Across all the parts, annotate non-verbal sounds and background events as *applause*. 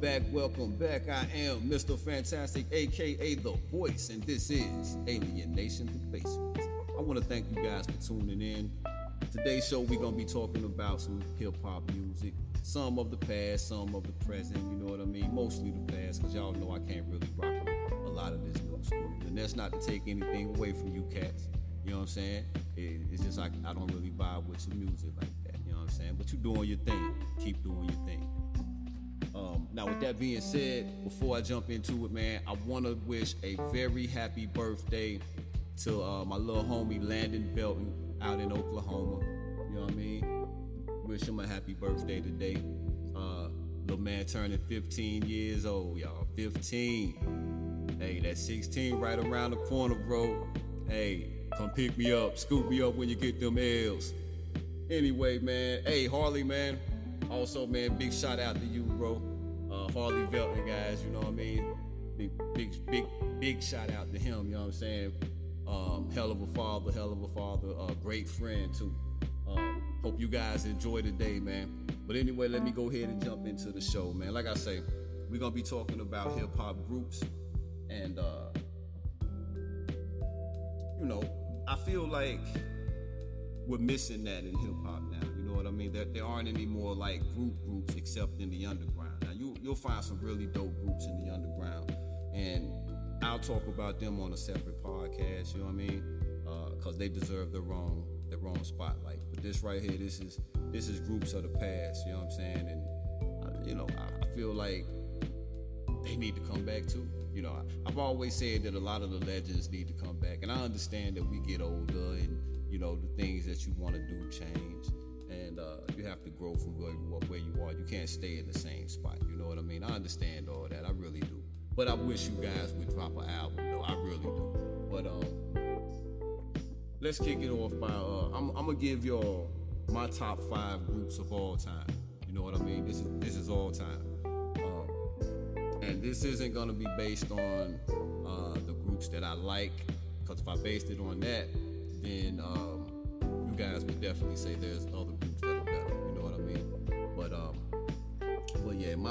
back, welcome back. I am Mr. Fantastic, aka The Voice, and this is Alien Nation the Basement. I want to thank you guys for tuning in. Today's show, we're going to be talking about some hip hop music, some of the past, some of the present, you know what I mean? Mostly the past, because y'all know I can't really rock a lot of this new school. And that's not to take anything away from you cats, you know what I'm saying? It, it's just like I don't really vibe with your music like that, you know what I'm saying? But you're doing your thing, keep doing your thing. Um, now, with that being said, before I jump into it, man, I want to wish a very happy birthday to uh, my little homie Landon Belton out in Oklahoma. You know what I mean? Wish him a happy birthday today. Uh, little man turning 15 years old, y'all. 15. Hey, that's 16 right around the corner, bro. Hey, come pick me up, scoop me up when you get them L's. Anyway, man. Hey, Harley, man. Also, man, big shout out to you, bro. Uh, Harley Velton, guys, you know what I mean? Big, big, big, big shout out to him, you know what I'm saying? Um, hell of a father, hell of a father, uh, great friend, too. Um, hope you guys enjoy the day, man. But anyway, let me go ahead and jump into the show, man. Like I say, we're gonna be talking about hip hop groups, and uh, you know, I feel like we're missing that in hip hop now. You know what I mean? There, there aren't any more like group groups except in the underground. Now you you'll find some really dope groups in the underground, and I'll talk about them on a separate podcast. You know what I mean? Because uh, they deserve their own their own spotlight. But this right here, this is this is groups of the past. You know what I'm saying? And uh, you know, I, I feel like they need to come back too. You know, I, I've always said that a lot of the legends need to come back, and I understand that we get older and you know the things that you want to do change uh, you have to grow from where you, are, where you are. You can't stay in the same spot you know what i mean? I understand all that i really do. But i wish you guys would drop an album though i really do. But um let's kick it off by uh, I'm, I'm gonna give y'all my top five groups of all time you know what i mean? This is this is all time. Um, and this isn't gonna be based on uh, the groups that i like because if i based it on that then um, you guys would definitely say there's other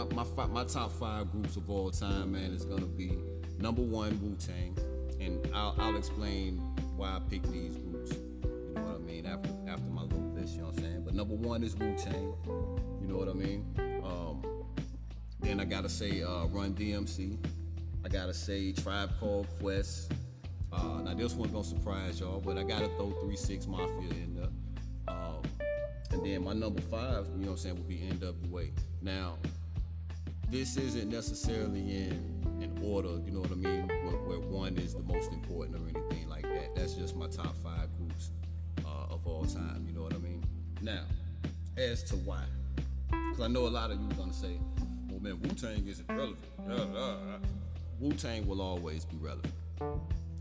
my my my top five groups of all time, man, is gonna be number one Wu Tang, and I'll, I'll explain why I picked these groups. You know what I mean? After after my little list, you know what I'm saying? But number one is Wu Tang. You know what I mean? Um, then I gotta say uh, Run DMC. I gotta say Tribe Called Quest. Uh, now this one gonna surprise y'all, but I gotta throw Three Six Mafia in there. Um, and then my number five, you know what I'm saying, would be NWA. Now, this isn't necessarily in an order, you know what I mean, where, where, one is the most important or anything like that. That's just my top five groups uh, of all time, you know what I mean? Now, as to why, because I know a lot of you are gonna say, well, man, Wu Tang isn't relevant. Wu Tang will always be relevant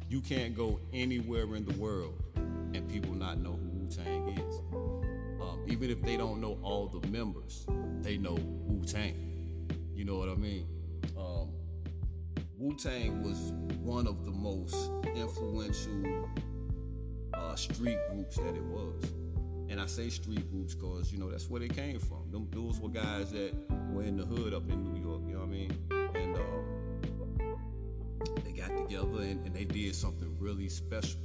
you can't go anywhere in the world and people not know who Wu Tang is. Um, even if they don't know all the members, they know Wu Tang. You know what I mean? Um, Wu Tang was one of the most influential uh, street groups that it was. And I say street groups because, you know, that's where they came from. Them, those were guys that were in the hood up in New York, you know what I mean? And um, they got together and, and, they did something really special.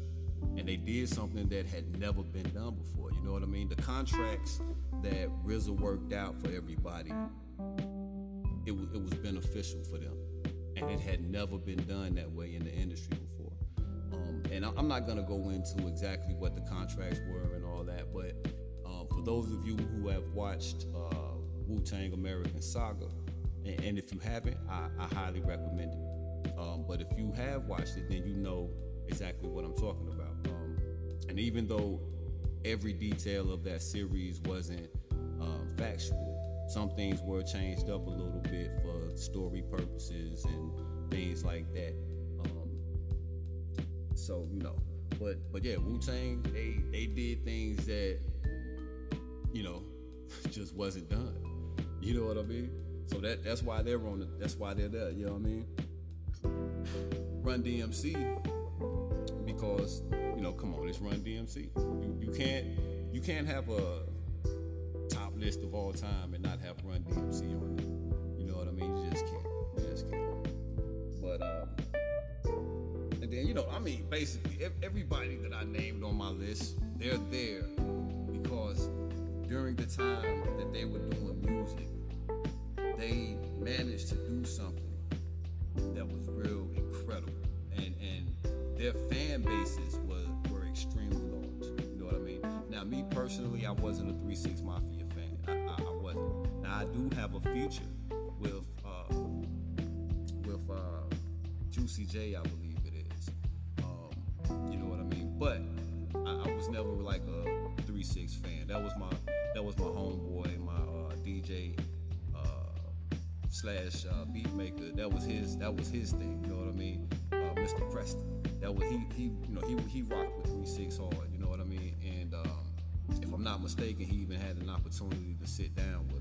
And they did something that had never been done before. You know what I mean? The contracts that RZA worked out for everybody, it, w- it was beneficial for them. And it had never been done that way in the industry before. Um, and I, am not going to go into exactly what the contracts were and all that, but um, for those of you who have watched uh, Wu Tang American Saga, and, and if you haven't, I, I highly recommend it. Um, but if you have watched it, then you know exactly what I'm talking about. Um, and even though every detail of that series wasn't um, factual, some things were changed up a little bit for story purposes and things like that. Um, so you know, but but yeah, Wu Tang they they did things that you know *laughs* just wasn't done. You know what I mean? So that that's why they're on. The, that's why they're there. You know what I mean? Run DMC because you know, come on, it's Run DMC. You, you can't you can't have a list of all time and not have Run DMC on it. You know what I mean? You just can't. You just can't. But um, and then you know, I mean, basically everybody that I named on my list, they're there because during the time that they were doing music, they managed to do something that was real incredible, and and their fan bases were were extremely large. You know what I mean? Now, me personally, I wasn't a Three Six Mafia do have a future with uh, with uh, Juicy J, I believe it is. Um, you know what I mean? But I, I was never like a Three Six fan. That was my that was my homeboy, my uh, DJ slash uh, beat maker. That was his. That was his thing. You know what I mean? Uh, Mr. Preston. That was he. He. You know he he rocked with Three Six hard. You know what I mean? And um, if I'm not mistaken, he even had an opportunity to sit down with uh,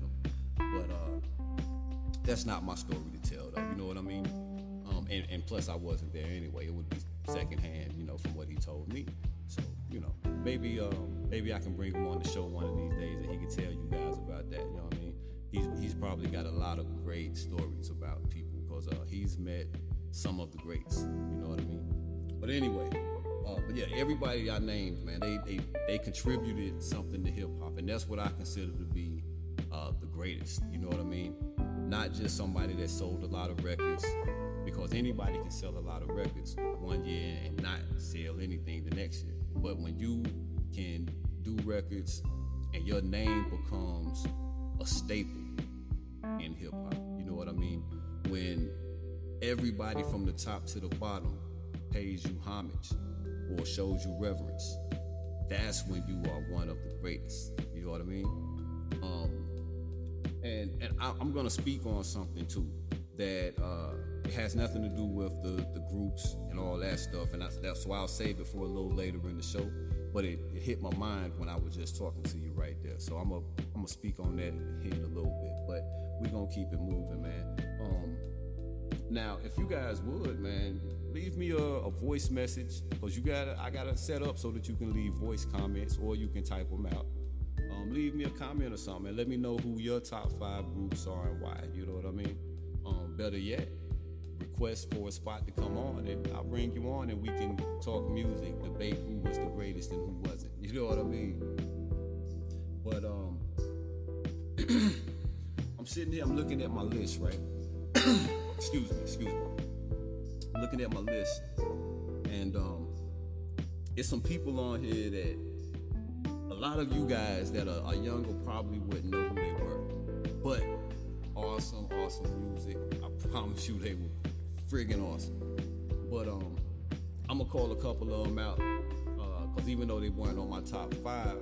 that's not my story to tell, though. You know what I mean? Um, and, and plus, I wasn't there anyway. It would be secondhand, you know, from what he told me. So, you know, maybe um, maybe I can bring him on the show one of these days, and he can tell you guys about that. You know what I mean? he's he's probably got a lot of great stories about people because uh, he's met some of the greats. You know what I mean? But anyway, uh, but yeah, everybody I named, man, they they they contributed something to hip hop, and that's what I consider to be uh, the greatest. You know what I mean? Not just somebody that sold a lot of records, because anybody can sell a lot of records one year and not sell anything the next year. But when you can do records and your name becomes a staple in hip hop. You know what I mean? When everybody from the top to the bottom pays you homage or shows you reverence, that's when you are one of the greatest. You know what I mean? Um, and and I, am gonna speak on something too that uh, it has nothing to do with the the groups and all that stuff, and that's why I'll save it for a little later in the show. But it, it hit my mind when I was just talking to you right there, so I'm a I'm gonna speak on that here in a little bit. But we're gonna keep it moving, man. Um, now, if you guys would, man, leave me a, a voice message because you got I got to set up so that you can leave voice comments or you can type them out. Leave me a comment or something and let me know who your top five groups are and why. You know what I mean? Um, better yet, request for a spot to come on and I'll bring you on and we can talk music, debate who was the greatest and who wasn't. *laughs* You know what I mean? But um *clears throat* I'm sitting here, I'm looking at my list, right? *coughs* excuse me, excuse me. I'm looking at my list, and um, it's some people on here that lot of you guys that are, are younger probably wouldn't know who they were, but awesome, awesome music. I promise you, they were friggin' awesome. But um, I'm gonna call a couple of them out because uh, even though they weren't on my top five,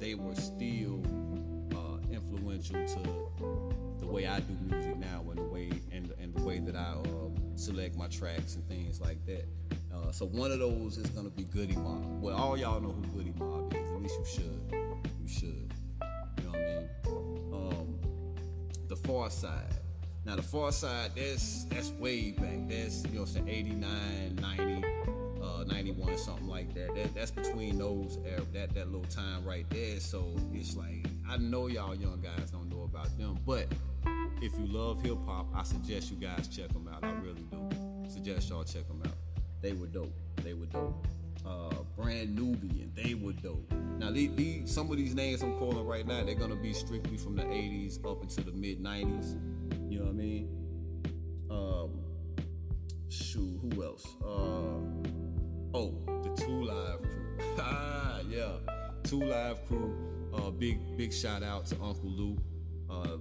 they were still uh, influential to the way I do music now and the way and, and the way that I uh, select my tracks and things like that. Uh, so one of those is gonna be Goodie Mob. Well, all y'all know who Goodie Mob is. Least you should. You should. You know what I mean? Um, the side. Now the Pharcyde, that's that's way back. That's you know, saying 89, 90, uh, 91, something like that. that. That's between those that that little time right there. So it's like I know y'all young guys don't know about them, but if you love hip hop, I suggest you guys check them out. I really do. Suggest y'all check them out. They were dope. They were dope. Brand Nubian, they were dope. Now, these, some of these names I'm calling right now, they're gonna be strictly from the 80s up into the mid 90s. You know what I mean? Um, shoot, who else? Uh, oh, the Two Live Crew. *laughs* ah, yeah, Two Live Crew. Uh, big big shout out to Uncle Luke. Uh,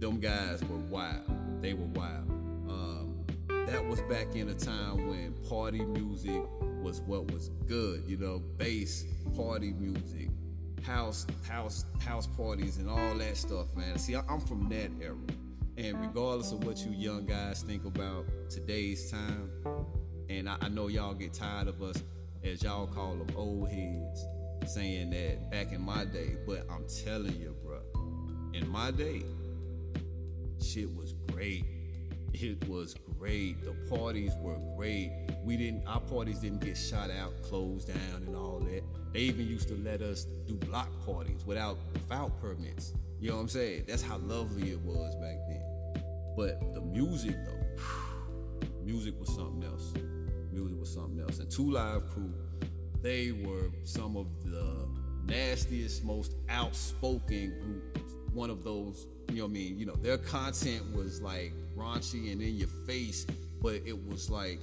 them guys were wild. They were wild. Um, that was back in a time when party music was what was good, you know, bass, party music, house, house, house parties, and all that stuff, man. See, I'm from that era, and regardless of what you young guys think about today's time, and I, I know y'all get tired of us, as y'all call them, old heads, saying that back in my day. But I'm telling you, bro, in my day, shit was great. It was great. The parties were great. We didn't our parties didn't get shot out, closed down and all that. They even used to let us do block parties without without permits. You know what I'm saying? That's how lovely it was back then. But the music though, *sighs* music was something else. Music was something else. And Two Live Crew, they were some of the nastiest, most outspoken groups. One of those, you know what I mean? You know, their content was like raunchy and in your face, but it was like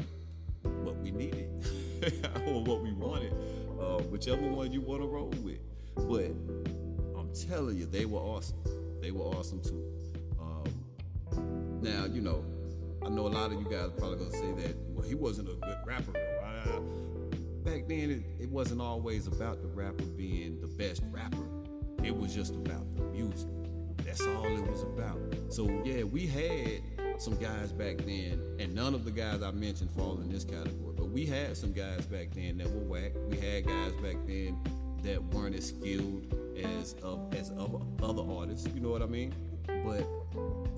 what we needed *laughs* or what we wanted, uh, whichever one you want to roll with. But I'm telling you, they were awesome. They were awesome too. Um, now, you know, I know a lot of you guys probably gonna say that, well, he wasn't a good rapper. Back then, it, it wasn't always about the rapper being the best rapper. It was just about the music. That's all it was about. So yeah, we had some guys back then, and none of the guys I mentioned fall in this category. But we had some guys back then that were whack. We had guys back then that weren't as skilled as of as other, other artists. You know what I mean? But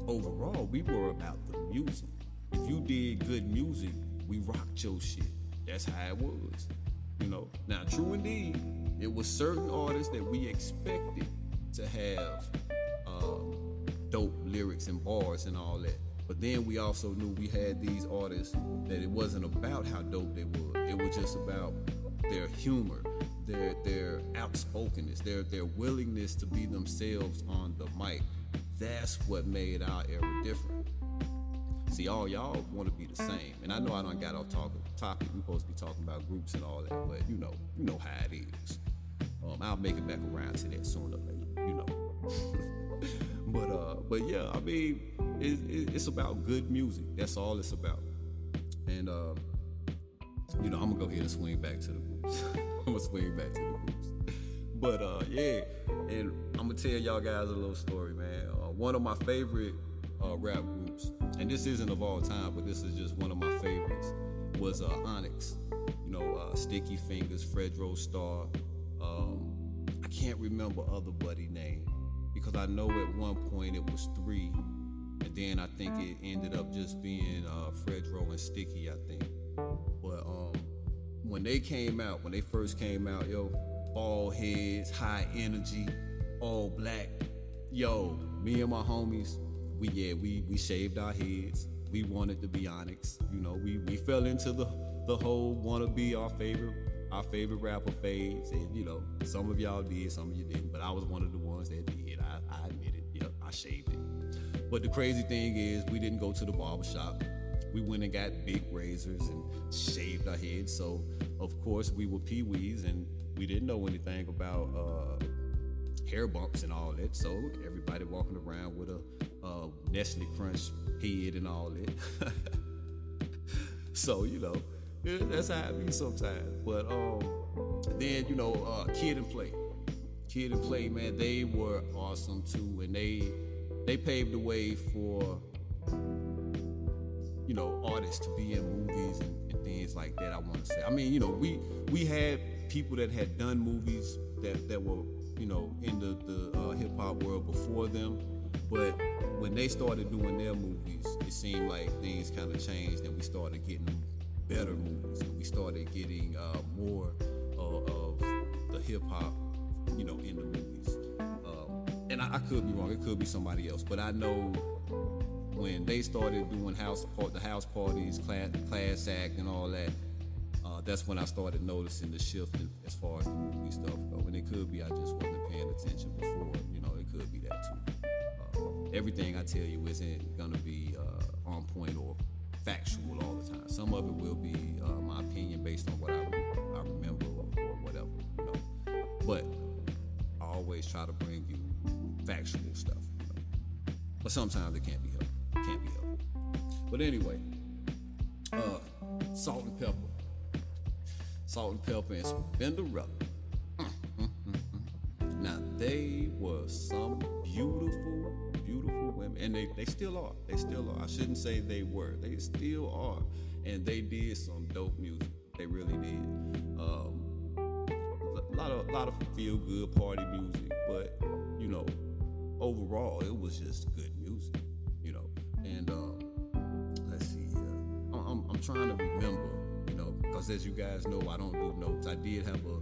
overall, we were about the music. If you did good music, we rocked your shit. That's how it was. You know. Now, true indeed, it was certain artists that we expected to have dope lyrics and bars and all that. But then we also knew we had these artists that it wasn't about how dope they were. It was just about their humor, their their outspokenness, their their willingness to be themselves on the mic. That's what made our era different. See, all y'all want to be the same, and I know I don't got off topic. Topic we supposed to be talking about groups and all that, but you know, you know how it is. Um, I'll make it back around to that sooner or later, you know. *laughs* *laughs* but uh, but yeah, I mean, it, it, it's about good music. That's all it's about. And uh, you know, I'm gonna go ahead and swing back to the groups. I'm gonna swing back to the groups. But uh, yeah, and I'm gonna tell y'all guys a little story, man. Uh, one of my favorite uh, rap groups, and this isn't of all time, but this is just one of my favorites, was uh, Onyx. You know, uh, Sticky Fingaz, Fredro Starr. Um, I can't remember other buddy name because I know at one point it was three, and then I think it ended up just being uh, Fredro and Sticky. I think, but um, when they came out, when they first came out, yo, bald heads, high energy, all black, yo, me and my homies, we yeah, we we shaved our heads. We wanted to be Onyx, you know. We we fell into the the whole wanna be our favorite our favorite rapper phase, and you know, some of y'all did, some of you didn't, but I was one of the ones that did. I shaved it. But the crazy thing is, we didn't go to the barber shop. We went and got big razors and shaved our heads. So of course we were peewees and we didn't know anything about uh, hair bumps and all that. So everybody walking around with a uh, Nestle Crunch head and all that. *laughs* so you know, that's how it be sometimes. But um, then you know, uh, Kid and Play, Kid and Play, man, they were awesome too, and they they paved the way for you know artists to be in movies and, and things like that. I want to say. I mean, you know, we we had people that had done movies that that were you know in the the uh, hip hop world before them, but when they started doing their movies, it seemed like things kind of changed, and we started getting better movies, and we started getting uh, more uh, of the hip hop, you know, in the movies. Um, and I, I could be wrong; it could be somebody else, but I know when they started doing house part, the house parties, class, class act, and all that. Uh, that's when I started noticing the shift in, as far as the movie stuff go. And it could be I just wasn't paying attention before. You know, it could be that too. Uh, everything I tell you isn't gonna be uh, on point or factual all the time. Some of it will be uh, my opinion based on what I, I remember or, or whatever. You know, but always try to bring you factual stuff. You know? But sometimes it can't be helped. Can't be helped. But anyway, uh, Salt-N-Pepa. Salt and pepper and Spinderella. Now they were some beautiful, beautiful women, and they, they still are. They still are. I shouldn't say they were. They still are, and they did some dope music. They really did. Um, lot of, a lot of feel good party music, but you know, overall, it was just good music. You know, and um, let's see. I'm, I'm, I'm trying to remember. You know, because as you guys know, I don't do notes. I did have a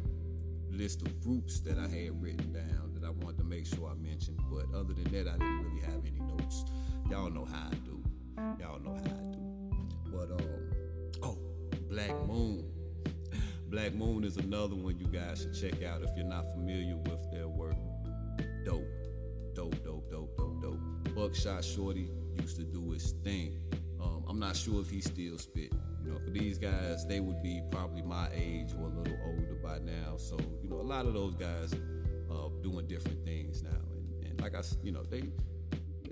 list of groups that I had written down that I wanted to make sure I mentioned. But other than that, I didn't really have any notes. Y'all know how I do. y'all know how I do. But um, oh, Black Moon. Black Moon is another one you guys should check out if you're not familiar with their work. Dope, dope, dope, dope, dope, dope. Buckshot Shorty used to do his thing. Um, I'm not sure if he still spit. You know, these guys, they would be probably my age or a little older by now. So, you know, a lot of those guys uh, doing different things now. And, and like I, you know, they,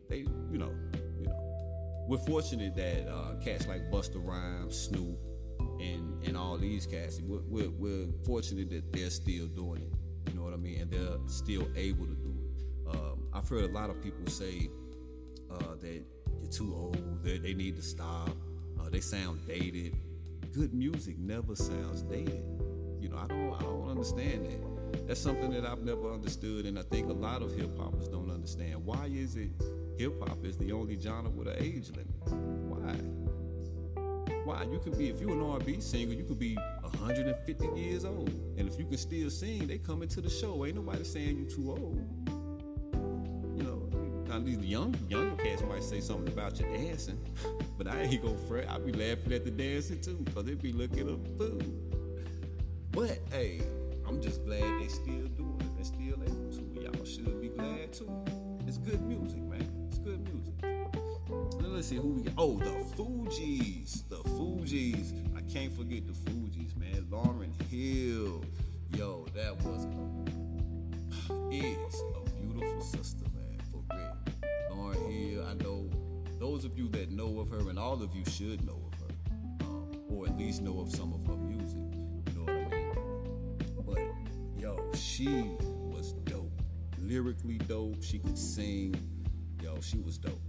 they, you know, you know, we're fortunate that uh, cats like Busta Rhymes, Snoop, and and all these cats, we're, we're, we're fortunate that they're still doing it. You know what I mean? And they're still able to do it. Um, I've heard a lot of people say uh, that you're too old, that they need to stop, uh, they sound dated. Good music never sounds dated. You know, I don't I don't understand that. That's something that I've never understood, and I think a lot of hip hoppers don't understand. Why is it hip hop is the only genre with an age limit? Why? You could be if you're an R&B singer, you could be 150 years old, and if you can still sing, they come into the show. Ain't nobody saying you too old. You know, now these young younger cats might say something about your dancing, *laughs* but I ain't gonna fret. I be laughing at the dancing too, cause they be looking a fool. But hey, I'm just glad they still doing it. They still able to. Y'all should be glad too. It's good music, man. It's good music. Now let's see who we got. Oh, the Fugees. The Fugees. I can't forget the Fugees, man. Lauryn Hill. Yo, that was a, *sighs* is a beautiful sister, man. For real. Lauryn Hill. I know those of you that know of her, and all of you should know of her, um, or at least know of some of her music. You know what I mean? But yo, she was dope. Lyrically dope. She could sing. Yo, she was dope.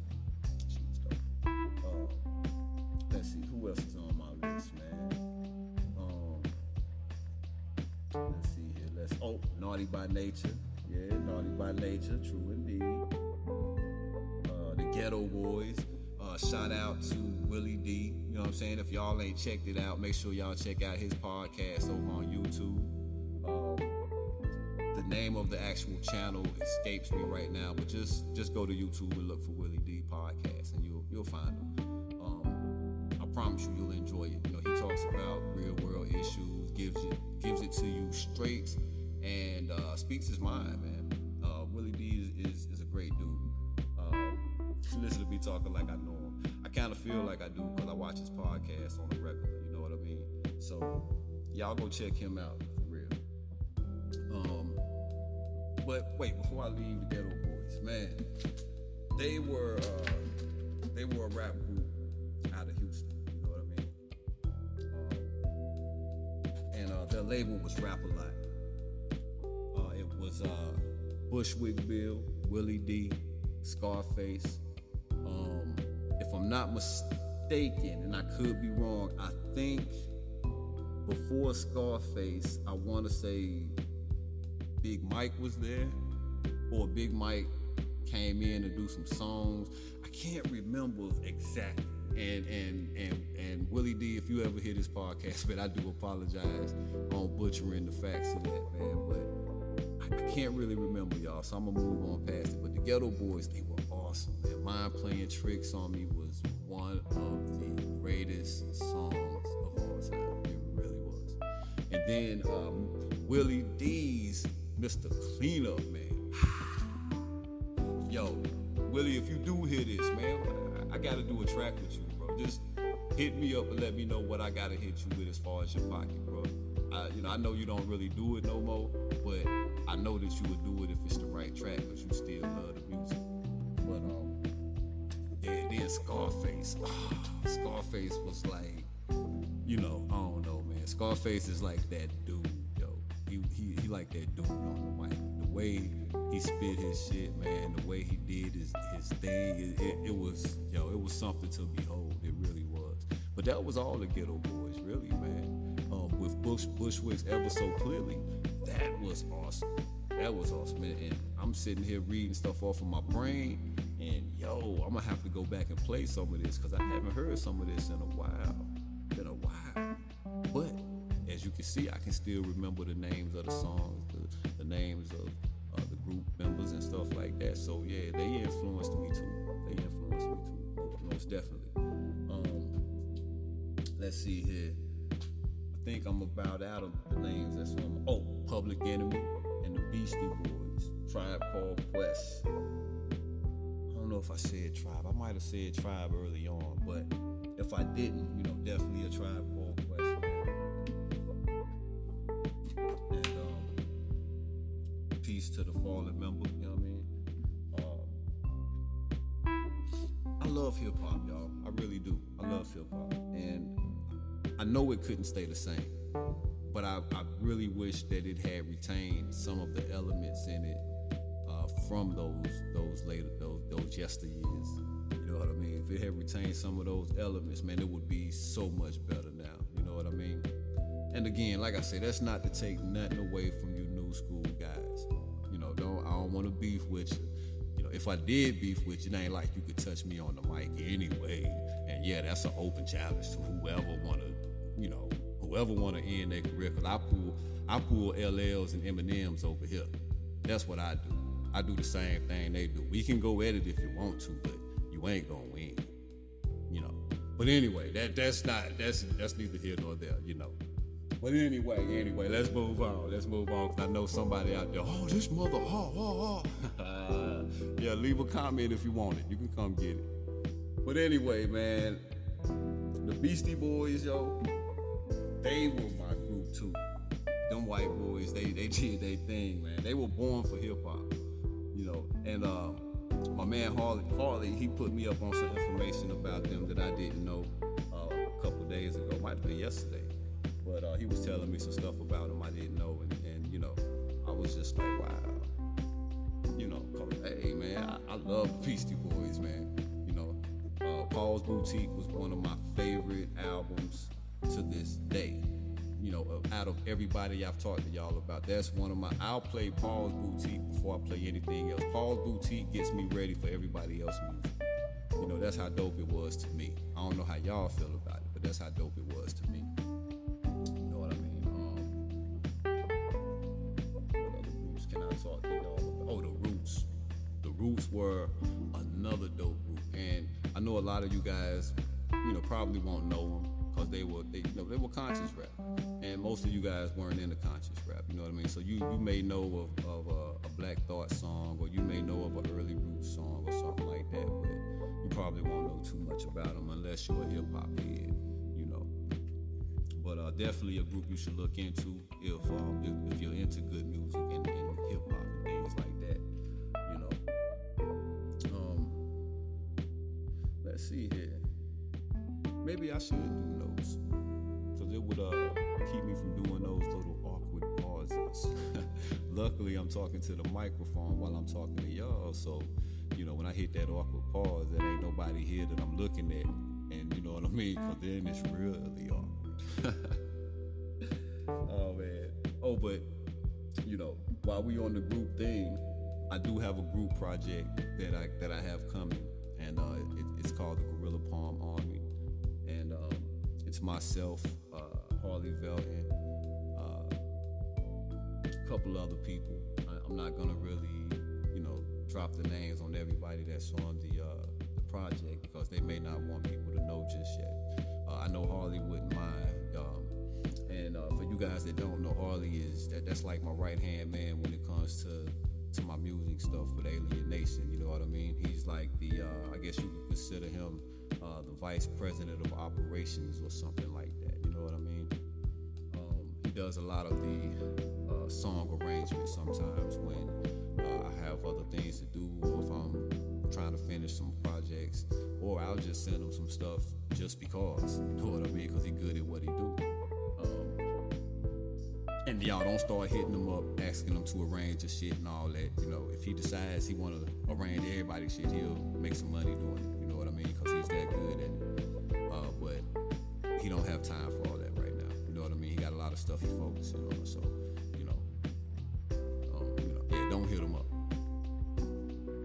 Oh, Naughty by Nature. Yeah, Naughty by Nature, true indeed. Uh, the Geto Boys. Uh, shout out to Willie D. You know what I'm saying? If y'all ain't checked it out, make sure y'all check out his podcast over on YouTube. Um, the name of the actual channel escapes me right now, but just just go to YouTube and look for Willie D podcast, and you'll you'll find him. Um, I promise you, you'll enjoy it. You know, he talks about real world issues, gives it gives it to you straight, and uh, speaks his mind, man. Uh, Willie D is, is, is a great dude. Um, listen to me talking like I know him. I kind of feel like I do because I watch his podcast on the regular. You know what I mean? So y'all go check him out for real. Um, but wait, before I leave the Geto Boys, man, they were uh, they were a rap group out of Houston. You know what I mean? Um, and uh, their label was Rap Bushwick Bill, Willie D, Scarface. Um, if I'm not mistaken, and I could be wrong, I think before Scarface, I want to say Big Mike was there, or Big Mike came in to do some songs. I can't remember exactly. And and and and Willie D, if you ever hear this podcast, *laughs* but I do apologize on butchering the facts of that, man. But I, can't really remember y'all, so I'm gonna move on past it. But the Geto Boys, they were awesome, man. Mind playing tricks on me was one of the greatest songs of all time. It really was. And then um, Willie D's Mr. Cleanup, man. *sighs* Yo, Willie, if you do hear this, man, I, I gotta do a track with you, bro. Just hit me up and let me know what I gotta hit you with as far as your pocket, bro. I, you know, I know you don't really do it no more, but I know that you would do it if it's the right track, because you still love the music. But um, yeah, then Scarface. Ah, *sighs* Scarface was like, you know, I don't know, man. Scarface is like that dude, yo. He he, he like that dude on the mic. The way he spit his shit, man. The way he did his his thing, it, it, it was yo, it was something to behold. It really was. But that was all the Geto Boys, really, man. Um, with Bush Bushwicks ever so clearly, that was awesome. That was awesome, man. And I'm sitting here reading stuff off of my brain, and yo, I'm gonna have to go back and play some of this because I haven't heard some of this in a while. Been a while. But as you can see, I can still remember the names of the songs, the, the names of uh, the group members and stuff like that. So yeah, they influenced me too. They influenced me too, most definitely. let's see here. Think I'm about out of the names that's on. Oh, Public Enemy and the Beastie Boys, Tribe Called Quest. I don't know if I said Tribe. I might have said Tribe early on, but if I didn't, you know, definitely a Tribe Called Quest. And um, peace to the fallen member. You know what I mean? Um, I love hip hop, y'all. I really do. I love hip hop, and I know it couldn't stay the same, but I, I really wish that it had retained some of the elements in it uh, from those those later those those yesteryears. You know what I mean? If it had retained some of those elements, man, it would be so much better now. You know what I mean? And again, like I said, that's not to take nothing away from you new school guys. You know, don't I don't want to beef with you. You know, if I did beef with you, it ain't like you could touch me on the mic anyway. And yeah, that's an open challenge to whoever wanna, whoever wanna end their career. Cause I pull I pull LLs and M&Ms over here. That's what I do. I do the same thing they do. We can go at it if you want to, but you ain't gonna win. You know. But anyway, that that's not that's that's neither here nor there, you know. But anyway, anyway, let's move on. Let's move on. Cause I know somebody out there. Oh, this mother. Oh, oh, oh. *laughs* yeah, leave a comment if you want it. You can come get it. But anyway, man, the Beastie Boys, yo, they were my group too. Them white boys, they they *laughs* did their thing, man. They were born for hip hop, you know. And uh, my man Harley, Harley, he put me up on some information about them that I didn't know uh, a couple days ago. Might have been yesterday but uh, he was telling me some stuff about them I didn't know, and, and you know, I was just like, wow, you know, hey man, I, I love Beastie Boys, man. You know, uh, Paul's Boutique was one of my favorite albums to this day. You know, out of everybody I've talked to y'all about, that's one of my. I'll play Paul's Boutique before I play anything else. Paul's Boutique gets me ready for everybody else's music. You know, that's how dope it was to me. I don't know how y'all feel about it, but that's how dope it was to me. You know what I mean? Um, what other groups can I talk to y'all about. Oh, the Roots. The Roots were another dope group, and I know a lot of you guys, you know, probably won't know them because they were they, you know, they were conscious rap, and most of you guys weren't into conscious rap. You know what I mean? So you you may know of, of a, a Black Thought song, or you may know of an early Roots song, or something like that, but you probably won't know too much about them unless you're a hip hop head You know, but uh, definitely a group you should look into if um, if, if, you're into good music and, and hip hop and things like that. You know. Um, let's see here. Maybe I should do notes because it would uh, keep me from doing those little awkward pauses. *laughs* Luckily, I'm talking to the microphone while I'm talking to y'all, so you know when I hit that awkward pause, there ain't nobody here that I'm looking at, and you know what I mean. Because then it's really awkward. *laughs* oh man. Oh, but you know, while we on the group thing, I do have a group project that I that I have coming, and uh, it, it's called the Gorilla Palm Army, it's myself, uh, Harley Velton, uh, a couple other people. I, am not gonna really, you know, drop the names on everybody that's on the uh, the project because they may not want people to know just yet. Uh, I know Harley wouldn't mind. Um, and uh, for you guys that don't know, Harley is that that's like my right hand man when it comes to to my music stuff with Alien Nation. You know what I mean? He's like the uh, I guess you could consider him uh, the vice president of operations or something like that. You know what I mean? Um, he does a lot of the uh, song arrangements sometimes when uh, I have other things to do or if I'm trying to finish some projects or I'll just send him some stuff just because. You know what I mean? Because he good at what he do. Um, and y'all don't start hitting him up, asking him to arrange your shit and all that. You know, if he decides he want to arrange everybody's shit, he'll make some money doing it. You know what I mean? Because that good. Uh, but he don't have time for all that right now. You know what I mean? He got a lot of stuff he focusing on. So, you know, um, you know, yeah, don't hit him up.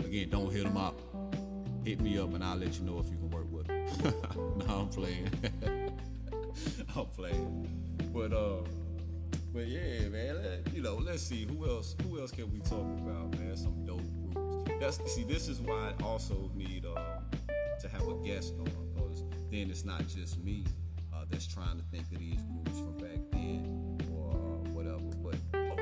Again, don't hit him up. Hit me up and I'll let you know if you can work with him. *laughs* no, I'm playing. *laughs* I'm playing. But uh, but yeah, man. Let, you know, let's see who else. Who else can we talk about, man? Some dope groups. That's see. This is why I also need uh, to have a guest on, because then it's not just me. Uh, that's trying to think of these groups from back then or uh, whatever. But oh,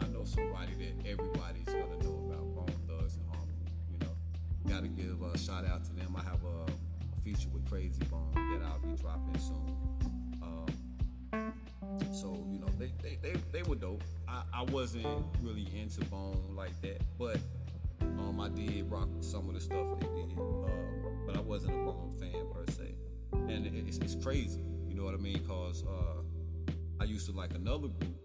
I know somebody that everybody's gonna know about Bone Thugs-n-Harmony. You know, gotta give a shout out to them. I have a, a feature with Crazy Bone that I'll be dropping soon. Um, so you know, they, they, they, they were dope. I, I wasn't really into Bone like that, but um, I did rock some of the stuff they did. Uh, but I wasn't a Bone fan per se. And it's, it's crazy, you know what I mean? Cause uh, I used to like another group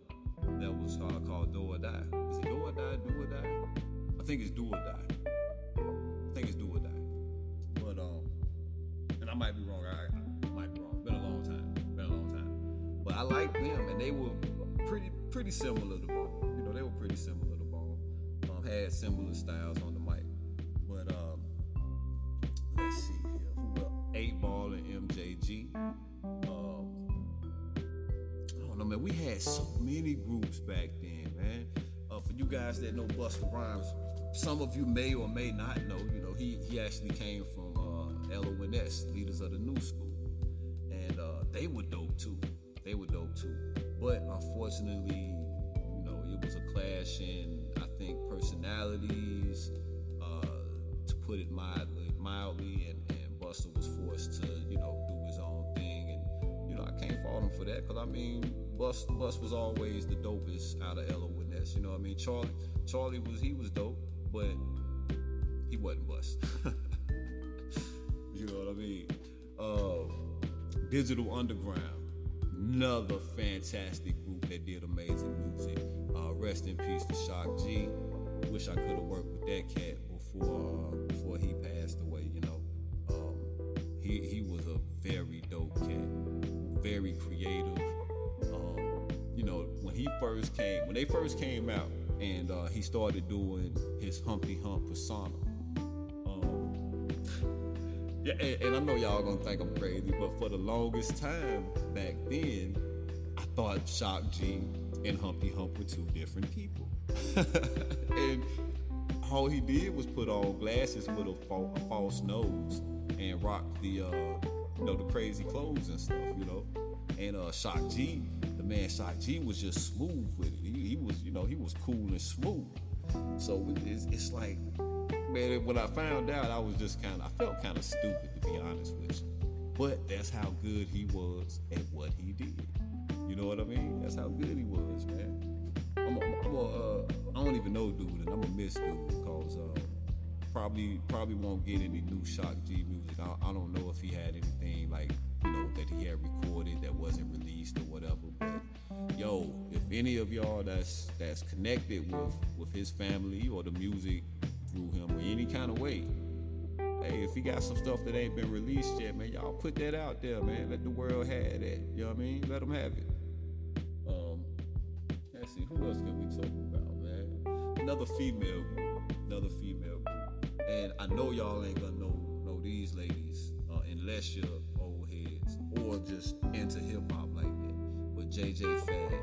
that was uh, called Do or Die. Is it Do or Die? Do or Die? I think it's Do or Die. I think it's Do or Die. But um, and I might be wrong. I, I might be wrong. Been a long time. Been a long time. But I liked them, and they were pretty pretty similar to Bone. You know, they were pretty similar had similar styles on the mic. But um, let's see here. Eight Ball and MJG. Um, I don't know, man. We had so many groups back then, man. Uh, for you guys that know Busta Rhymes, some of you may or may not know. You know, he he actually came from uh, LONS, Leaders of the New School, and uh, they were dope too. They were dope too. But unfortunately, you know, it was a clash I personalities, uh, to put it mildly, mildly, and, and Busta was forced to, you know, do his own thing, and you know, I can't fault him for that, cause I mean, Bus Bus was always the dopest out of LONS. You know, what I mean, Charlie, Charlie was he was dope, but he wasn't Bus. *laughs* you know what I mean? Uh, Digital Underground another fantastic group that did amazing music. Rest in peace to Shock G. Wish I could have worked with that cat before uh, before he passed away. You know, um, he he was a very dope cat, very creative. Um, you know, when he first came, when they first came out, and uh, he started doing his Humpty Hump persona. Um, yeah, and, and I know y'all gonna think I'm crazy, but for the longest time back then, I thought Shock G and Humpty Hump were two different people. *laughs* and all he did was put on glasses with a, fa- a false nose and rock the, uh, you know, the crazy clothes and stuff, you know. And uh, Shock G, the man Shock G was just smooth with it. He, he was, you know, he was cool and smooth. So it's, it's like man, when I found out, I was just kind of, I felt kind of stupid to be honest with you. But that's how good he was at what he did. Know what I mean? That's how good he was, man. I'm a, I'm a uh, I don't even know dude, and I'm a miss dude because uh, probably probably won't get any new Shock G music. I, I don't know if he had anything like you know that he had recorded that wasn't released or whatever. But yo, if any of y'all that's that's connected with with his family or the music through him or any kind of way. Hey, if he got some stuff that ain't been released yet, man, y'all put that out there, man. Let the world have that. You know what I mean? Let them have it. See, who else can we talk about, man? Another female another female and I know y'all ain't gonna know know these ladies uh, unless you're old heads or just into hip hop like that. But JJ Fad,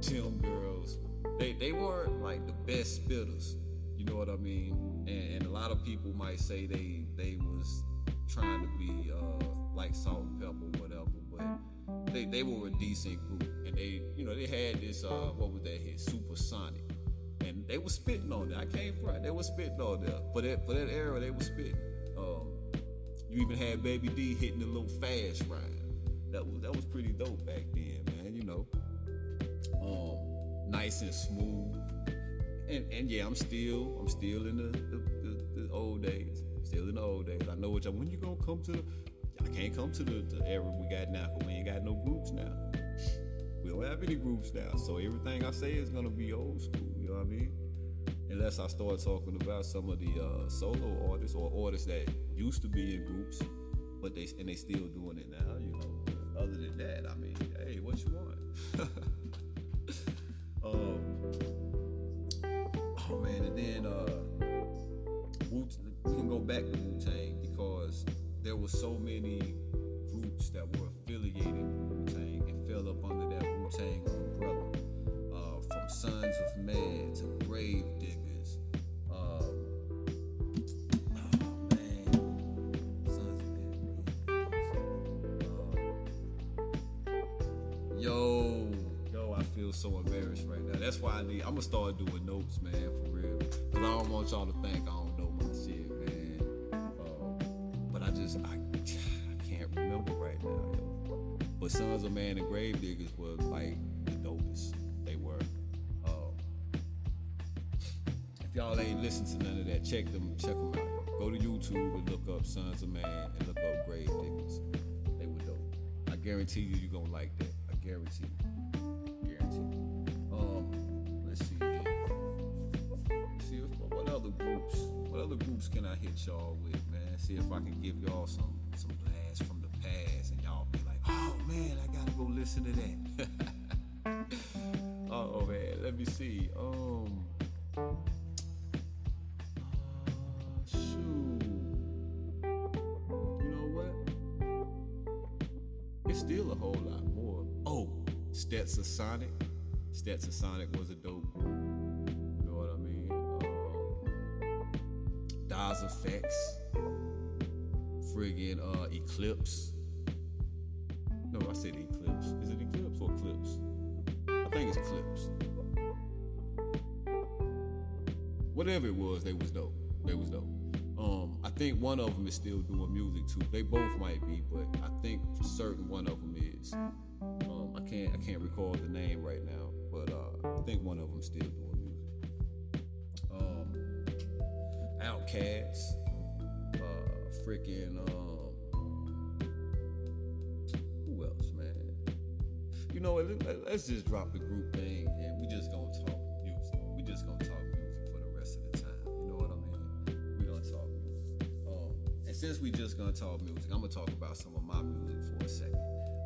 Tim Girls, they they weren't like the best spitters you know what I mean? And, and, a lot of people might say they they was trying to be uh, like Salt-N-Pepa, whatever, but they, they were a decent group, and they you know they had this uh, what was that hit Supersonic, and they were spitting on that. I came from they were spitting on there for that for that era. They were spitting. Um, you even had Baby D hitting a little fast ride. That was that was pretty dope back then, man. You know, um, nice and smooth and, and yeah, I'm still I'm still in the the, the, the old days. Still in the old days. I know what y'all. When you gonna come to? I can't come to the, the era we got now. Cause we ain't got no groups now. We don't have any groups now. So everything I say is gonna be old school. You know what I mean? Unless I start talking about some of the uh, solo artists or artists that used to be in groups, but they and they still doing it now. You know. Other than that, I mean, hey, what you want? *laughs* um, Oh man, and then uh, we can go back to because there were so many groups that were affiliated with Wu Tang and fell up under that Wu Tang umbrella. Uh, from Sunz of Man to Grave Diggers. Uh, oh, Yo, yo, I feel so embarrassed right now. That's why I need. I'm gonna start doing notes, man, for real. Cause I don't want y'all to think I'm. Sunz of Man and Gravediggaz was like the dopest. They were. Uh, if y'all ain't listened to none of that, check them check them out. Go to YouTube and look up Sunz of Man and look up Gravediggaz. They were dope. I guarantee you, you're gonna like that. I guarantee you. Guarantee. Um, let's see. Let's see if, what other groups. What other groups can I hit y'all with, man? See if I can give y'all some some blasts from the past, and y'all be like, oh man, I gotta go listen to that. *laughs* oh man, let me see. Um. uh, shoot. You know what? It's still a whole lot more. Oh, Stetsasonic. Stetson Sonic was a dope group. You know what I mean? Um, Das EFX. Friggin' uh, Eclipse. I said Eclipse. Is it Eclipse or Clips? I think it's Clipse. Whatever it was, they was dope. They was dope. Um, I think one of them is still doing music too. They both might be, but I think for certain one of them is. Um, I can't I can't recall the name right now, but uh, I think one of them still doing music. Um, Outkast, uh, freaking um, You know, let's just drop the group thing and we just gonna talk music. We just gonna talk music for the rest of the time. You know what I mean? We gonna talk music. Um, and since we just gonna talk music, I'm gonna talk about some of my music for a second.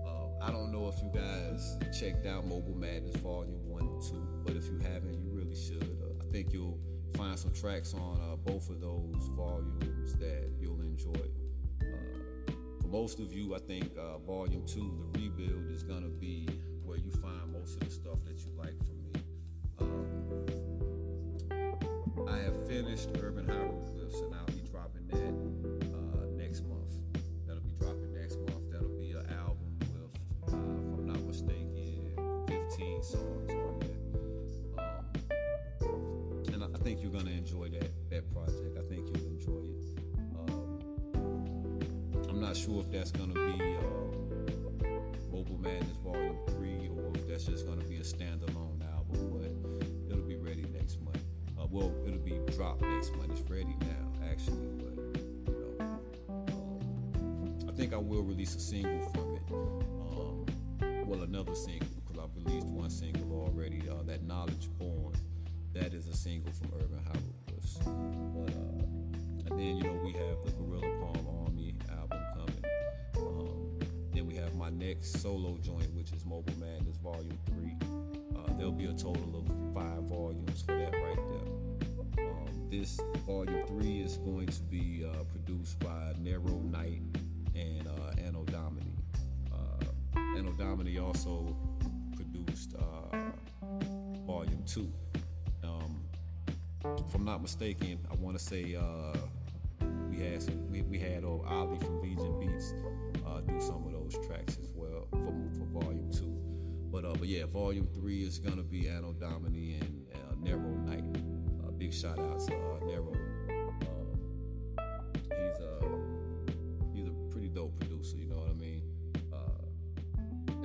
Uh, I don't know if you guys checked out Mobile Madness Volume One and Two, but if you haven't, you really should. Uh, I think you'll find some tracks on uh, both of those volumes that you'll enjoy. Uh, for most of you, I think uh, Volume Two, the rebuild, is gonna be where you find most of the stuff that you like from me. Um, I have finished Urban Hieroglyphs, and I'll be dropping that uh, next month. That'll be dropping next month. That'll be an album with, uh, if I'm not mistaken, 15 songs on it. Um, and I think you're gonna enjoy that that project. I think you'll enjoy it. Um, I'm not sure if that's gonna think I will release a single from it. Um, well, another single because I've released one single already. Uh, that Knowledge Born. That is a single from Urban Hieroglyphs. But uh, and then you know we have the Gorilla Palm Army album coming. Um, then we have my next solo joint, which is Mobile Madness Volume Three. Uh, there'll be a total of five volumes for that right there. Um, this volume three is going to be uh, produced by Nero Knight and uh, Anno Domini. Uh, Anno Domini also produced uh, volume two. Um, if I'm not mistaken, I want to say uh, we had some, we, we had old Ali from Legion Beats uh, do some of those tracks as well for, for volume two. But uh, but yeah, volume three is gonna be Anno Domini and uh, Nero Knight. Uh, big shout out to uh, Nero. Um, he's a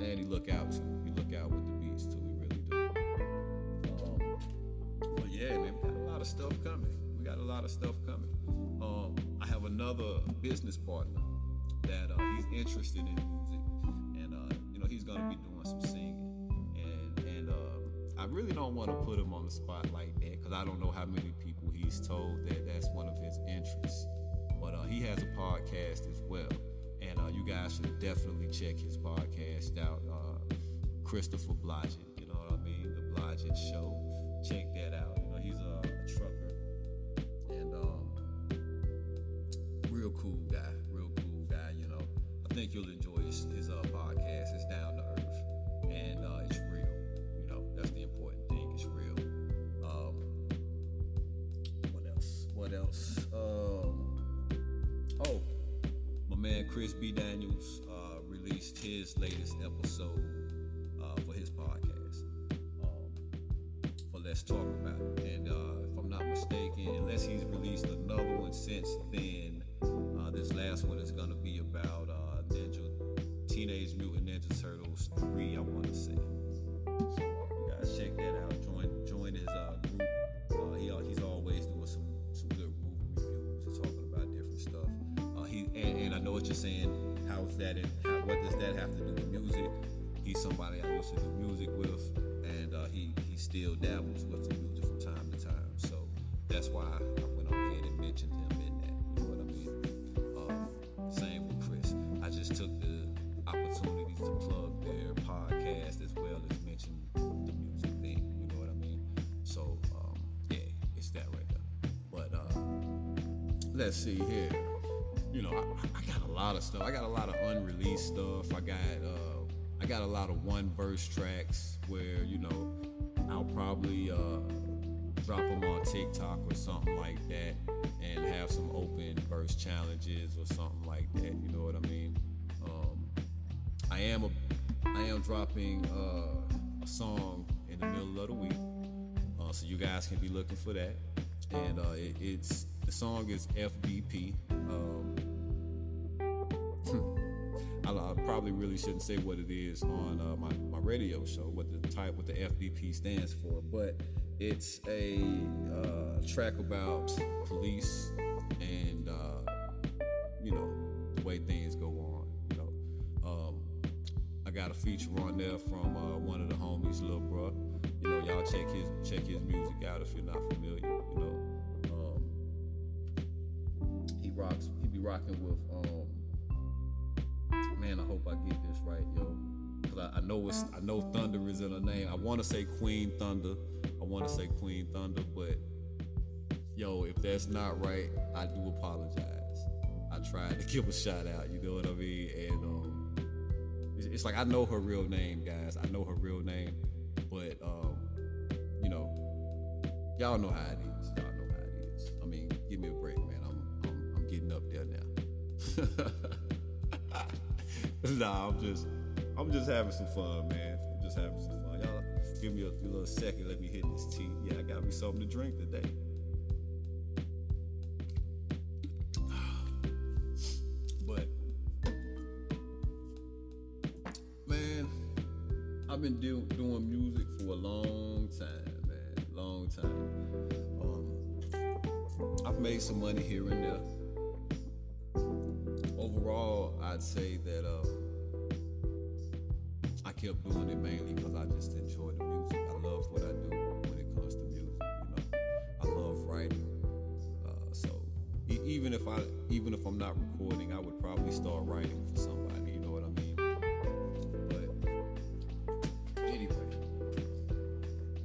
and he look out too. He look out with the beats too. He really do. Um, but yeah, man, we got a lot of stuff coming. We got a lot of stuff coming. Um, I have another business partner that uh, he's interested in music, and uh, you know he's gonna be doing some singing, and and uh, I really don't want to put him on the spot like that because I don't know how many people he's told that that's one of his interests. But uh, he has a podcast as well, and uh, you guys should definitely check his podcast out. Uh, Christopher Blodgett, you know what I mean? The Blodgett Show. Check that out. You know he's a, a trucker, and um, real cool guy, real cool guy. You know, I think you'll enjoy his, his uh, podcast. It's down Chris B. Daniels uh, released his latest episode uh, for his podcast. Um, for Let's talk about it. And uh, if I'm not mistaken, unless he's released another one since then, uh, this last one is gonna be about uh, Ninja Teenage Mutant Ninja Turtles three. I want to say. Saying. How's that? And how, what does that have to do with music? He's somebody I used to do music with, and uh, he he still dabbles with the music from time to time. So that's why I went on ahead and mentioned him in that. You know what I mean? Um, same with Chris. I just took the opportunity to plug their podcast as well as mention the music thing. You know what I mean? So um, yeah, it's that right there. But uh, let's see here. You know, I, I got a lot of stuff. I got a lot of unreleased stuff. I got uh, I got a lot of one verse tracks where you know I'll probably uh, drop them on TikTok or something like that, and have some open verse challenges or something like that. You know what I mean? Um, I am a I am dropping uh, a song in the middle of the week, uh, so you guys can be looking for that. And uh, it, it's the song is FDP. Um, *laughs* I, I probably really shouldn't say what it is on uh, my, my radio show, what the type, what the FDP stands for, but it's a uh, track about police and uh, you know the way things go on. You know, um, I got a feature on there from uh, one of the homies, Lil Bruh. You know, y'all check his check his music out if you're not familiar. You know, Rocking with. Um, man, I hope I get this right, yo. Cause I, I know it's I know Thunder is in her name. I want to say Queen Thunder. I want to say Queen Thunder, but yo, if that's not right, I do apologize. I tried to *laughs* give a shout out. You know what I mean? And um, it's, it's like I know her real name, guys. I know her real name, but um, you know, y'all know how it is. Y'all know how it is. I mean, give me a break, *laughs* nah, I'm just I'm just having some fun, man. I'm just having some fun. Y'all give me a, a little second. Let me hit this tea. Yeah, I got me something to drink today. *sighs* But man, I've been do, doing music for a long time, man. Long time. Um, I've made some money here and there. I'd say that uh, I kept doing it mainly because I just enjoy the music. I love what I do when it comes to music. You know, I love writing. Uh, so e- even if I, even if I'm not recording, I would probably start writing for somebody. You know what I mean? But anyway,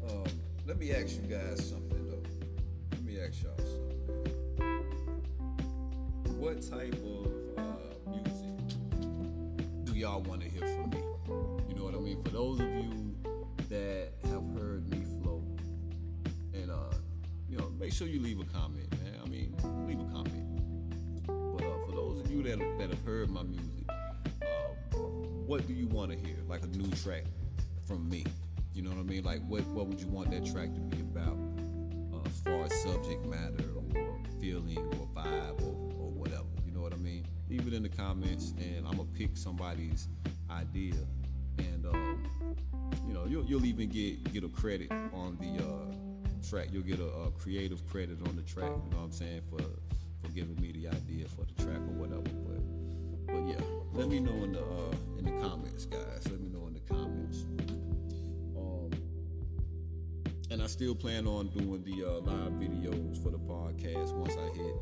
um, let me ask you heard my music, uh, what do you want to hear? Like a new track from me? You know what I mean? Like, what what would you want that track to be about? Uh, as far as subject matter or feeling or vibe or, or whatever. You know what I mean? Leave it in the comments, and I'm gonna pick somebody's idea, and um, you know you'll, you'll even get get a credit on the uh, track. You'll get a, a creative credit on the track. You know what I'm saying for for giving me the idea for the track or whatever. But but yeah, let me know in the uh, in the comments, guys. Let me know in the comments. Um, and I still plan on doing the uh, live videos for the podcast once I hit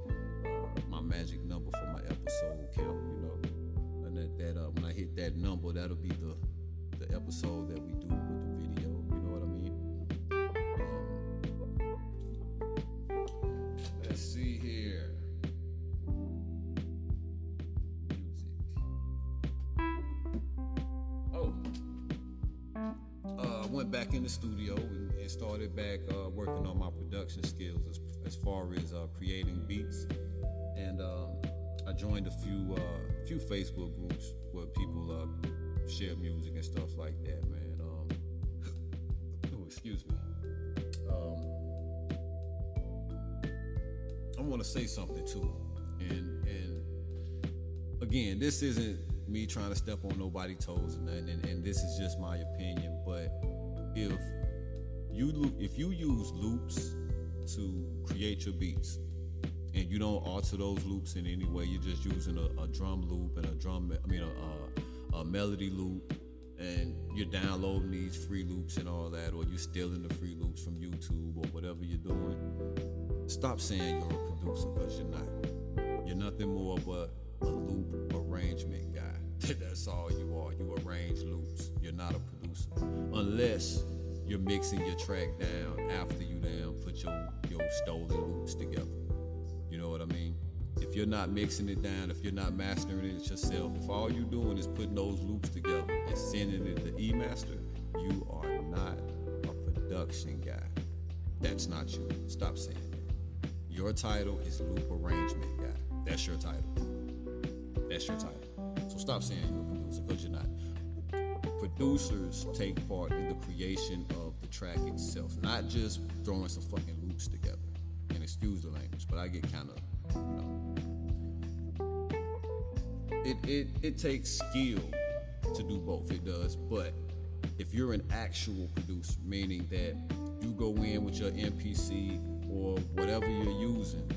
uh, my magic number for my episode count. You know, and that, that uh, when I hit that number, that'll be the the episode that we do the studio and, started back uh, working on my production skills as, as far as uh, creating beats. And um, I joined a few uh, few Facebook groups where people uh, share music and stuff like that, man. Um, *laughs* oh, excuse me. Um, I want to say something too, and and again, this isn't me trying to step on nobody's toes or nothing, and, and this is just my opinion. But if you if you use loops to create your beats, and you don't alter those loops in any way, you're just using a, a drum loop and a drum, I mean a, a, a melody loop and you're downloading these free loops and all that, or you're stealing the free loops from YouTube or whatever you're doing, stop saying you're a producer because you're not. You're nothing more but a loop arrangement guy. *laughs* That's all you are. You arrange loops. You're not a producer. Unless you're mixing your track down after you then put your, your stolen loops together. You know what I mean? if you're not mixing it down, if you're not mastering it yourself, if all you're doing is putting those loops together and sending it to E-Master, you are not a production guy. That's not you. Stop saying it. Your title is loop arrangement guy. That's your title. That's your title. So stop saying you're a producer because you're not. Producers take part in the creation of the track itself, not just throwing some fucking loops together. And excuse the language, but I get kind of it, it, it takes skill to do both. It does. But if you're an actual producer, meaning that you go in with your MPC or whatever you're using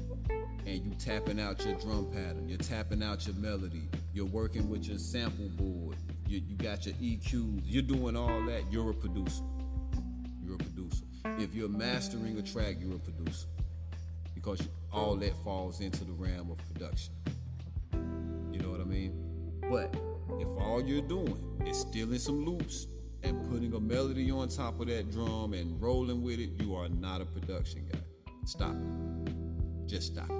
and you tapping out your drum pattern, you're tapping out your melody, you're working with your sample board, you, you got your EQs, you're doing all that, you're a producer. You're a producer. If you're mastering a track, you're a producer because all that falls into the realm of production. You know what I mean? But if all you're doing is stealing some loops and putting a melody on top of that drum and rolling with it, you are not a production guy. Stop it. Just stop.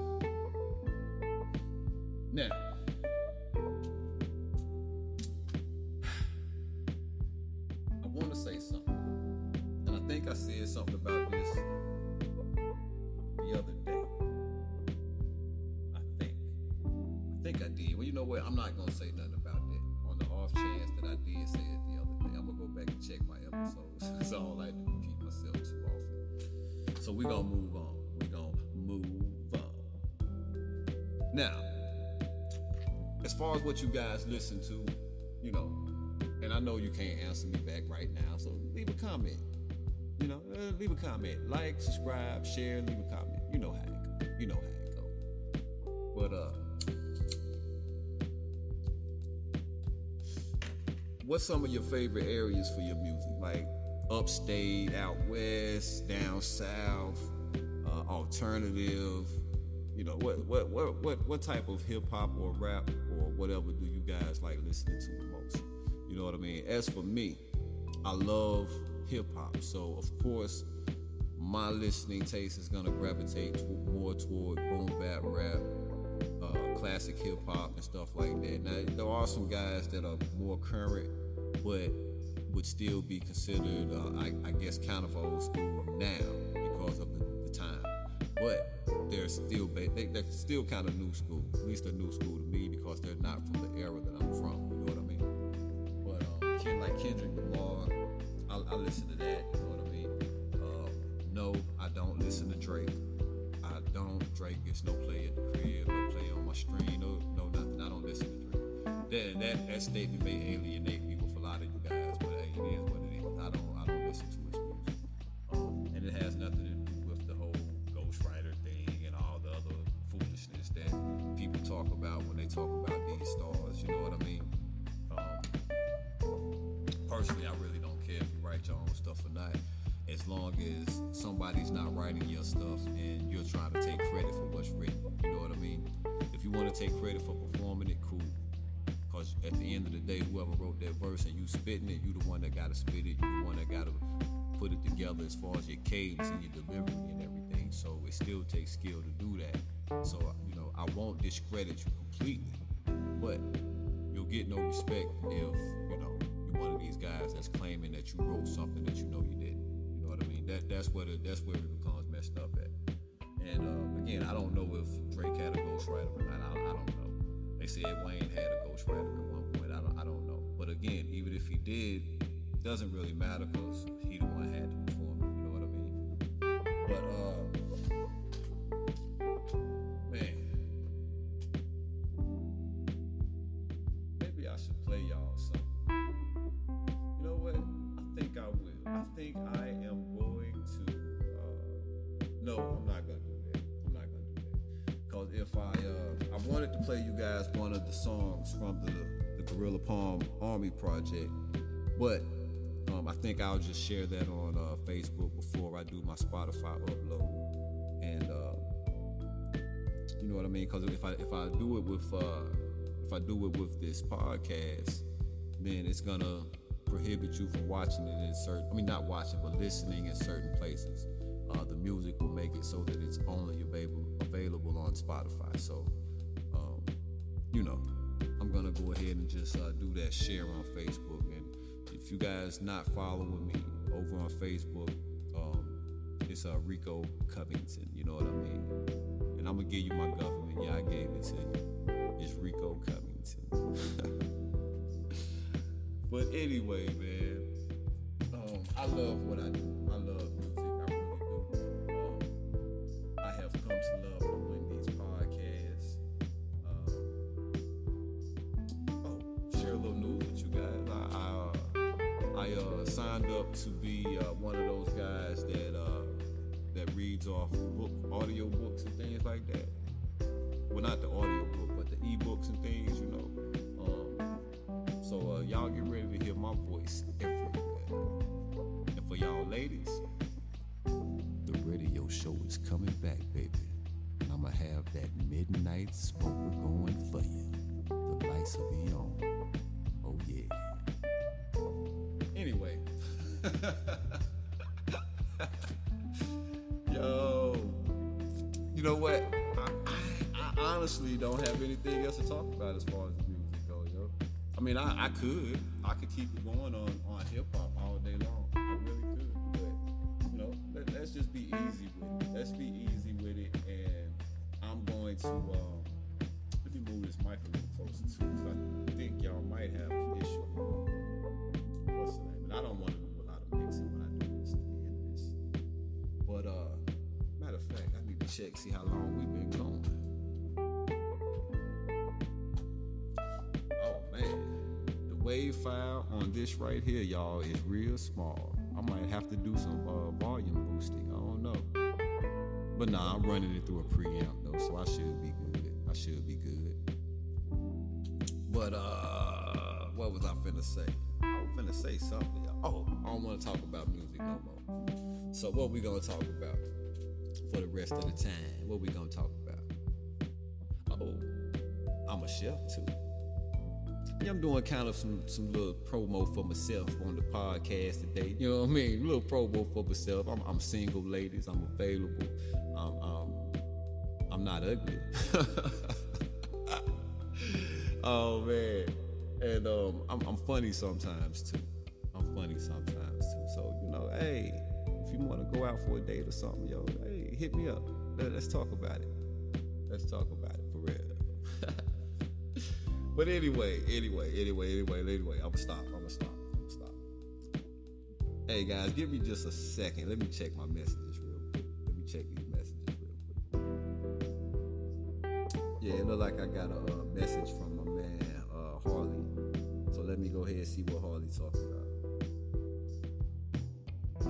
Now, want to say something. And I think I said something about this the other day. I think. I think I did. Well, you know what? I'm not gonna say nothing about that. On the off chance that I did say it the other day, I'm gonna go back and check my episodes. *laughs* so I don't like to repeat myself too often. So we gonna move on. We gonna move on. Now, as far as what you guys listen to, you know, and I know you can't answer me back right now, so leave a comment. You know, uh, leave a comment, like, subscribe, share, leave a comment. You know how it go. You know how it go. But uh, what's some of your favorite areas for your music? Like upstate, out west, down south, uh, alternative. You know, what what what what what type of hip hop or rap or whatever do you guys like listening to? You know what I mean? As for me, I love hip hop. So of course, my listening taste is gonna gravitate to, more toward boom bap rap, uh, classic hip hop, and stuff like that. Now there are some guys that are more current, but would still be considered, uh, I, I, guess, kind of old school now because of the, the time. But they're still ba- they, are still kind of new school. At least they're new school to me because they're not from the era that I'm from. Kendrick Lamar, I, I listen to that. You know what I mean? Uh, no, I don't listen to Drake. I don't. Drake gets no play at the crib, no play on my stream, no, no nothing. I don't listen to Drake. That that, that statement may alienate To take credit for performing it, cool. Because at the end of the day, whoever wrote that verse and you spitting it, you the one that got to spit it. You the one that got to put it together as far as your cadence and your delivery and everything. So it still takes skill to do that. So, you know, I won't discredit you completely, but you'll get no respect if, you know, you're one of these guys that's claiming that you wrote something that you know you didn't You know what I mean? That that's where the, that's where it becomes messed up at. And uh, again, I don't know if Drake had a ghostwriter They said Wayne had a ghostwriter at one point. I don't I don't know. But again, even if he did, doesn't really matter because he the one had to perform. You know what I mean? But uh, think I'll just share that on uh, Facebook before I do my Spotify upload. And uh, you know what I mean? Because if I if I do it with uh, if I do it with this podcast, then it's gonna prohibit you from watching it in certain. I mean, not watching, but listening in certain places. Uh, the music will make it so that it's only available available on Spotify. So, um, you know, I'm gonna go ahead and just uh, do that share on Facebook. If you guys not following me over on Facebook, um, it's uh, Rico Covington. You know what I mean? And I'm gonna give you my government. Yeah, I gave it to you. It's Rico Covington. *laughs* but anyway, man, um, I love what I do. That midnight going for you. The lights will be on. Oh yeah. Anyway. *laughs* Yo. You know what? I, I, I honestly don't have anything else to talk about as far as the music goes, yo. I mean, I, I could. I could keep it going on, on hip hop to, let me move this mic a little closer too, because I think y'all might have an issue. What's the name? And I don't want to do a lot of mixing when I do this to end this. But, uh, matter of fact, I need to check, see how long we've been going. Oh man, the wave file on this right here, y'all, is real small. I might have to do some uh, volume boosting. I don't know. But nah, I'm running it through a preamp though, so I should be good. I should be good. But uh, what was I finna say? I was finna say something. Oh, I don't want to talk about music no more. So what we gonna talk about for the rest of the time? What we gonna talk about? Oh, I'm a chef too. Yeah, I'm doing kind of some some little promo for myself on the podcast today. You know what I mean? A little promo for myself. I'm, I'm single, ladies. I'm available. I'm um, I'm not ugly. *laughs* oh man, and um, I'm, I'm funny sometimes too. I'm funny sometimes too. So you know, hey, if you want to go out for a date or something, yo, hey, hit me up. Let, let's talk about it. Let's talk about it for real. *laughs* But anyway, anyway, anyway, anyway, anyway, I'ma stop. I'ma stop. I'ma stop. Hey guys, give me just a second. Let me check my messages Yeah, it look like I got a message from my man uh, Harley. So let me go ahead and see what Harley's talking about.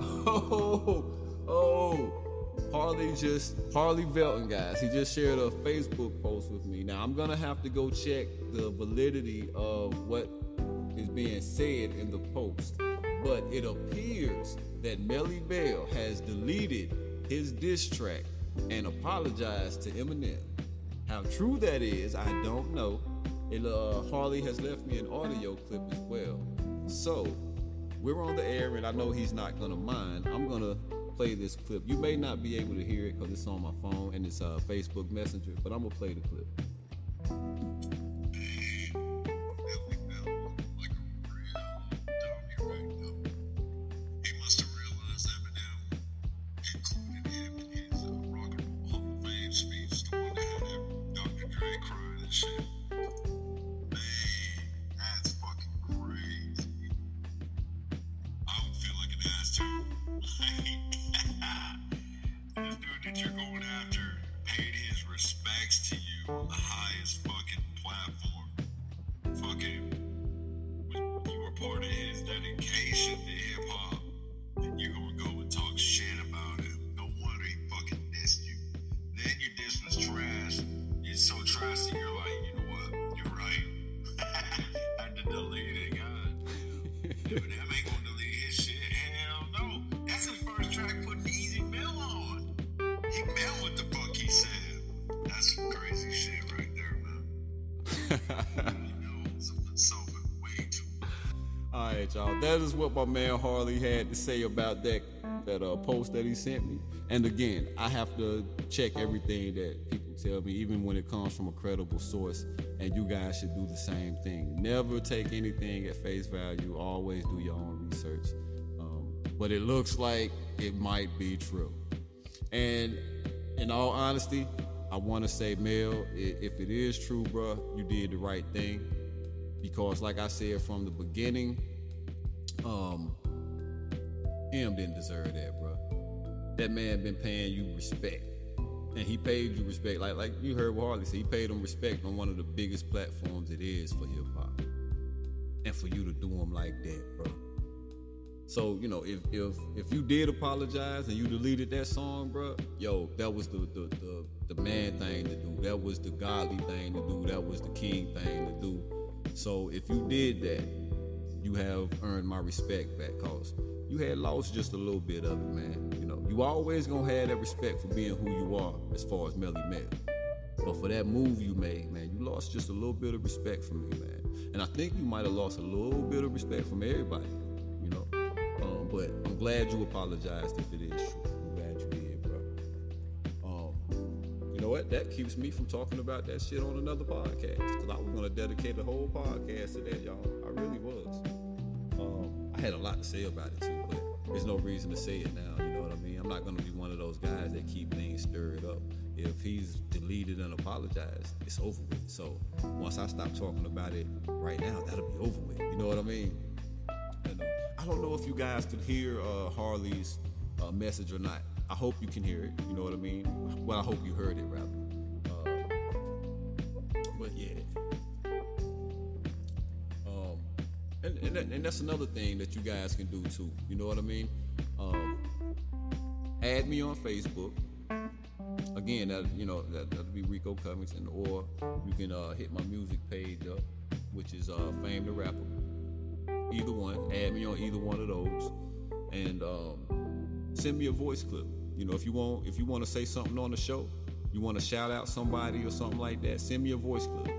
*laughs* Oh, oh. Harley just Harley Velton, guys. He just shared a Facebook post with me. Now I'm gonna have to go check the validity of what is being said in the post, but it appears that Melle Mel has deleted his diss track and apologized to Eminem. How true that is, I don't know. And uh, Harley has left me an audio clip as well. So we're on the air, and I know he's not gonna mind. I'm gonna play this clip. You may not be able to hear it because it's on my phone and it's uh, Facebook Messenger, but I'm gonna play the clip. Man Harley had to say about that that uh, post that he sent me. And again, I have to check everything that people tell me, even when it comes from a credible source. And you guys should do the same thing. Never take anything at face value. Always do your own research. Um, but it looks like it might be true. And in all honesty, I want to say, Mel, if it is true, bruh, you did the right thing. Because, like I said from the beginning, um, Em didn't deserve that, bro. That man been paying you respect, and he paid you respect. Like like you heard what Harley said, he paid him respect on one of the biggest platforms it is for hip hop, and for you to do him like that, bro. So you know, if if if you did apologize and you deleted that song, bro, yo, that was the the the, the man thing to do. That was the godly thing to do. That was the king thing to do. So if you did that, you have earned my respect back, cause you had lost just a little bit of it, man. You know, you always gonna have that respect for being who you are as far as Melle Mel. But for that move you made, man, you lost just a little bit of respect from me, man. And I think you might have lost a little bit of respect from everybody, you know. Um, but I'm glad you apologized if it is true. I'm glad you did, bro. Um, you know what? That keeps me from talking about that shit on another podcast. Cause I was gonna dedicate a whole podcast to that, y'all. I really was. I had a lot to say about it too, but there's no reason to say it now. You know what I mean? I'm not gonna be one of those guys that keep things stirred up. If he's deleted and apologized, it's over with. So once I stop talking about it right now, that'll be over with. You know what I mean? And, uh, I don't know if you guys could hear uh, Harley's uh, message or not. I hope you can hear it. You know what I mean? Well, I hope you heard it rather. Uh, but yeah. And, and, that- and that's another thing that you guys can do too. You know what I mean? Um, add me on Facebook. Again, that you know that that'll be Rico Cummings, and or you can uh, hit my music page up, which is uh, Fame the Rapper. Either one, add me on either one of those, and um, send me a voice clip. You know, if you want, if you want to say something on the show, you want to shout out somebody or something like that, send me a voice clip.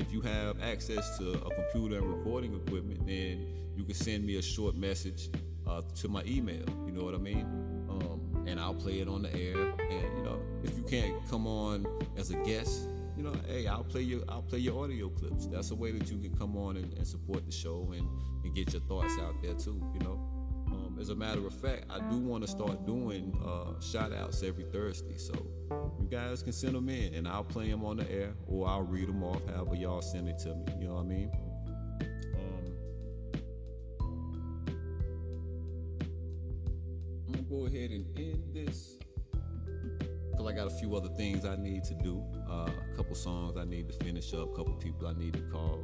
If you have access to a computer and recording equipment, then you can send me a short message uh, to my email. You know what I mean? Um, and I'll play it on the air. And you know, if you can't come on as a guest, you know, hey, I'll play your I'll play your audio clips. That's a way that you can come on and, and support the show and, and get your thoughts out there too. You know. As a matter of fact, I do want to start doing uh, shout outs every Thursday. So you guys can send them in and I'll play them on the air or I'll read them off however y'all send it to me. You know what I mean? Um, I'm going to go ahead and end this because I got a few other things I need to do. Uh, a couple songs I need to finish up, a couple people I need to call.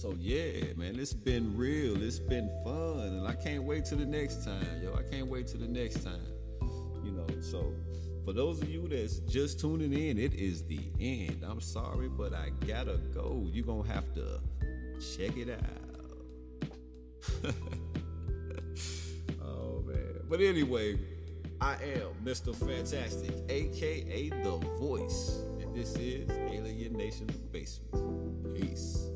So yeah, man, it's been real. It's been fun, and I can't wait till the next time, yo. I can't wait till the next time. You know, so for those of you that's just tuning in, it is the end. I'm sorry, but I gotta go. You're gonna have to check it out. *laughs* oh man. But anyway, I am Mr. Fantastic, aka The Voice, and this is Alien Nation Basement. Peace.